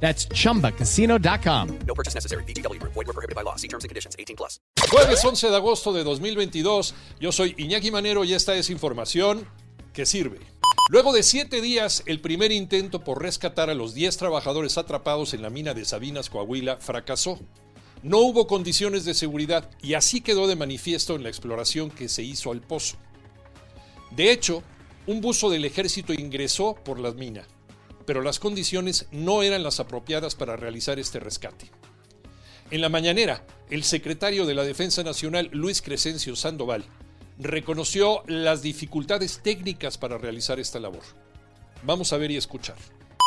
That's chumbacasino.com. No purchase necessary. BGW. Void were prohibited by law. See terms and conditions. 18 plus. Jueves 11 de agosto de 2022. Yo soy Iñaki Manero y esta es información que sirve. Luego de siete días, el primer intento por rescatar a los 10 trabajadores atrapados en la mina de Sabinas, Coahuila, fracasó. No hubo condiciones de seguridad y así quedó de manifiesto en la exploración que se hizo al pozo. De hecho, un buzo del ejército ingresó por la mina, pero las condiciones no eran las apropiadas para realizar este rescate. En la mañanera, el secretario de la Defensa Nacional, Luis Crescencio Sandoval, reconoció las dificultades técnicas para realizar esta labor. Vamos a ver y escuchar.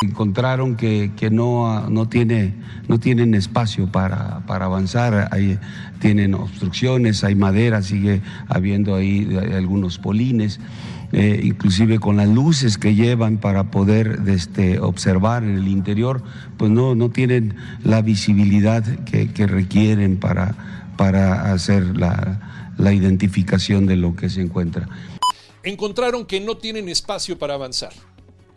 Encontraron que, que no, no, tiene, no tienen espacio para, para avanzar, hay, tienen obstrucciones, hay madera, sigue habiendo ahí algunos polines. Eh, inclusive con las luces que llevan para poder este, observar en el interior, pues no, no tienen la visibilidad que, que requieren para, para hacer la, la identificación de lo que se encuentra. Encontraron que no tienen espacio para avanzar.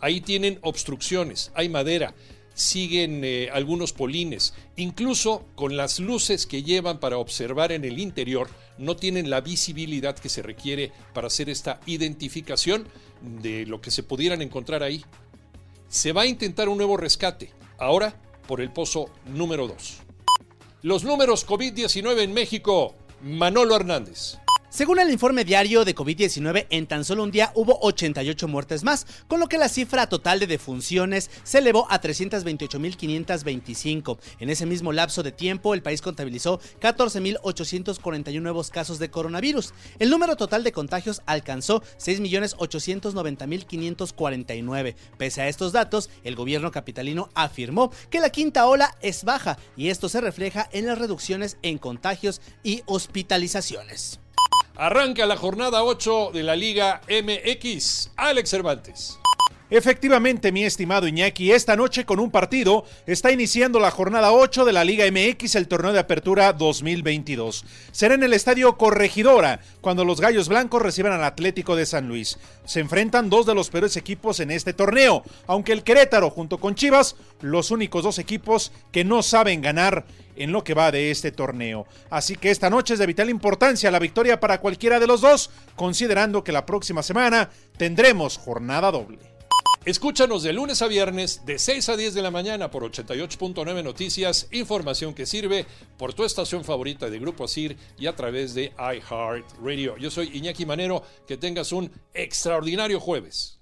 Ahí tienen obstrucciones, hay madera, siguen eh, algunos polines, incluso con las luces que llevan para observar en el interior, no tienen la visibilidad que se requiere para hacer esta identificación de lo que se pudieran encontrar ahí. Se va a intentar un nuevo rescate, ahora por el pozo número 2. Los números COVID-19 en México, Manolo Hernández. Según el informe diario de COVID-19, en tan solo un día hubo 88 muertes más, con lo que la cifra total de defunciones se elevó a 328.525. En ese mismo lapso de tiempo, el país contabilizó 14.841 nuevos casos de coronavirus. El número total de contagios alcanzó 6.890.549. Pese a estos datos, el gobierno capitalino afirmó que la quinta ola es baja y esto se refleja en las reducciones en contagios y hospitalizaciones. Arranca la jornada 8 de la Liga MX. Alex Cervantes. Efectivamente, mi estimado Iñaki, esta noche con un partido está iniciando la jornada 8 de la Liga MX, el torneo de apertura 2022. Será en el estadio Corregidora, cuando los Gallos Blancos reciban al Atlético de San Luis. Se enfrentan dos de los peores equipos en este torneo, aunque el Querétaro junto con Chivas, los únicos dos equipos que no saben ganar en lo que va de este torneo. Así que esta noche es de vital importancia la victoria para cualquiera de los dos, considerando que la próxima semana tendremos jornada doble. Escúchanos de lunes a viernes de 6 a 10 de la mañana por 88.9 Noticias, información que sirve por tu estación favorita de Grupo Asir y a través de iHeartRadio. Yo soy Iñaki Manero, que tengas un extraordinario jueves.